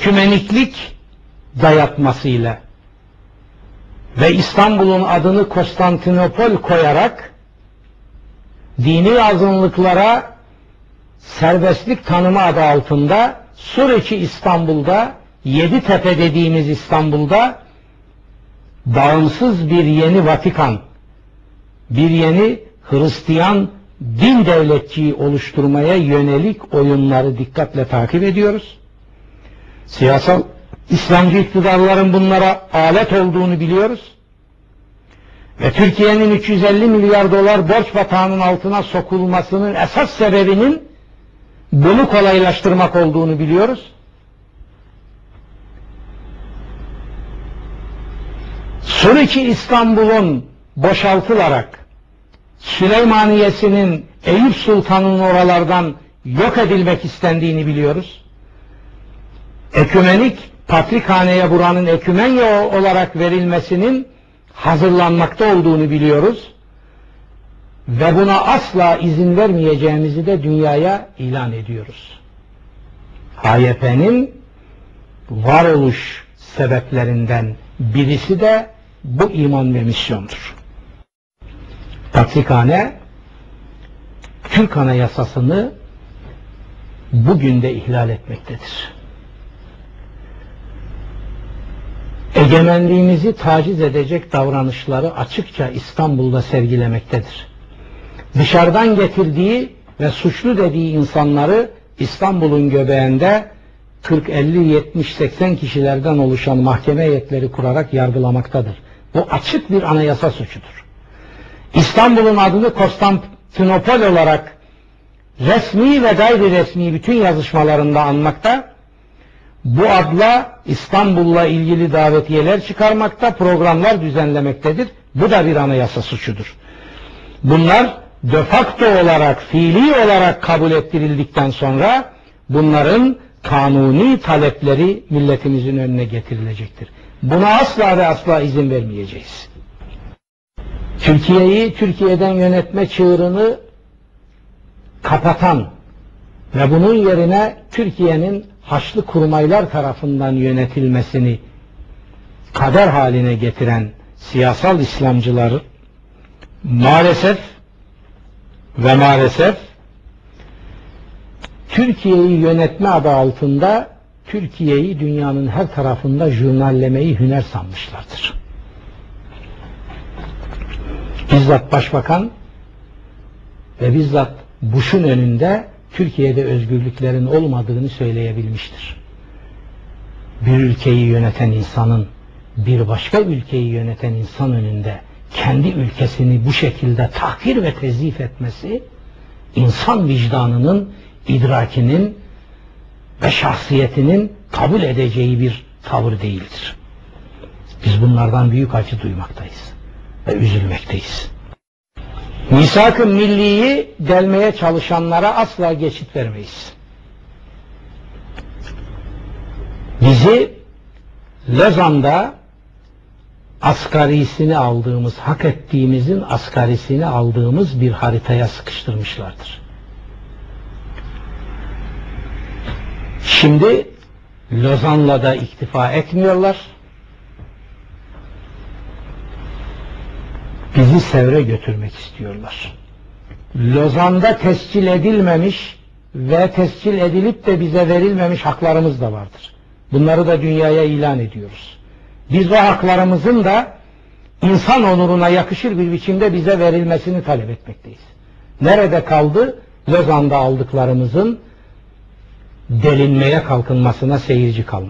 ekümeniklik dayatmasıyla ve İstanbul'un adını Konstantinopol koyarak dini azınlıklara serbestlik tanımı adı altında Suriçi İstanbul'da Yeditepe dediğimiz İstanbul'da bağımsız bir yeni Vatikan, bir yeni Hristiyan din devletçiyi oluşturmaya yönelik oyunları dikkatle takip ediyoruz. Siyasal İslamcı iktidarların bunlara alet olduğunu biliyoruz. Ve Türkiye'nin 350 milyar dolar borç batağının altına sokulmasının esas sebebinin bunu kolaylaştırmak olduğunu biliyoruz. Suriçi İstanbul'un boşaltılarak Süleymaniye'sinin Eyüp Sultan'ın oralardan yok edilmek istendiğini biliyoruz. Ekümenik Patrikhaneye buranın ekümenya olarak verilmesinin hazırlanmakta olduğunu biliyoruz. Ve buna asla izin vermeyeceğimizi de dünyaya ilan ediyoruz. HYP'nin varoluş sebeplerinden birisi de bu iman ve misyondur. Patrikhane Türk Anayasası'nı bugün de ihlal etmektedir. Egemenliğimizi taciz edecek davranışları açıkça İstanbul'da sergilemektedir. Dışarıdan getirdiği ve suçlu dediği insanları İstanbul'un göbeğinde 40, 50, 70, 80 kişilerden oluşan mahkeme heyetleri kurarak yargılamaktadır. Bu açık bir anayasa suçudur. İstanbul'un adını Konstantinopol olarak resmi ve gayri resmi bütün yazışmalarında anmakta, bu adla İstanbul'la ilgili davetiyeler çıkarmakta, programlar düzenlemektedir. Bu da bir anayasa suçudur. Bunlar de facto olarak, fiili olarak kabul ettirildikten sonra bunların kanuni talepleri milletimizin önüne getirilecektir. Buna asla ve asla izin vermeyeceğiz. Türkiye'yi Türkiye'den yönetme çığırını kapatan ve bunun yerine Türkiye'nin Haçlı kurmaylar tarafından yönetilmesini kader haline getiren siyasal İslamcılar maalesef ve maalesef Türkiye'yi yönetme adı altında Türkiye'yi dünyanın her tarafında jurnallemeyi hüner sanmışlardır. Bizzat Başbakan ve bizzat Bush'un önünde Türkiye'de özgürlüklerin olmadığını söyleyebilmiştir. Bir ülkeyi yöneten insanın bir başka ülkeyi yöneten insan önünde kendi ülkesini bu şekilde tahkir ve tezif etmesi insan vicdanının, idrakinin ve şahsiyetinin kabul edeceği bir tavır değildir. Biz bunlardan büyük acı duymaktayız ve üzülmekteyiz. Misak-ı milliyi delmeye çalışanlara asla geçit vermeyiz. Bizi Lozan'da asgarisini aldığımız, hak ettiğimizin asgarisini aldığımız bir haritaya sıkıştırmışlardır. Şimdi Lozan'la da iktifa etmiyorlar. Bizi Sevr'e götürmek istiyorlar. Lozan'da tescil edilmemiş ve tescil edilip de bize verilmemiş haklarımız da vardır. Bunları da dünyaya ilan ediyoruz. Biz o haklarımızın da insan onuruna yakışır bir biçimde bize verilmesini talep etmekteyiz. Nerede kaldı? Lozan'da aldıklarımızın delinmeye kalkınmasına seyirci kalmak.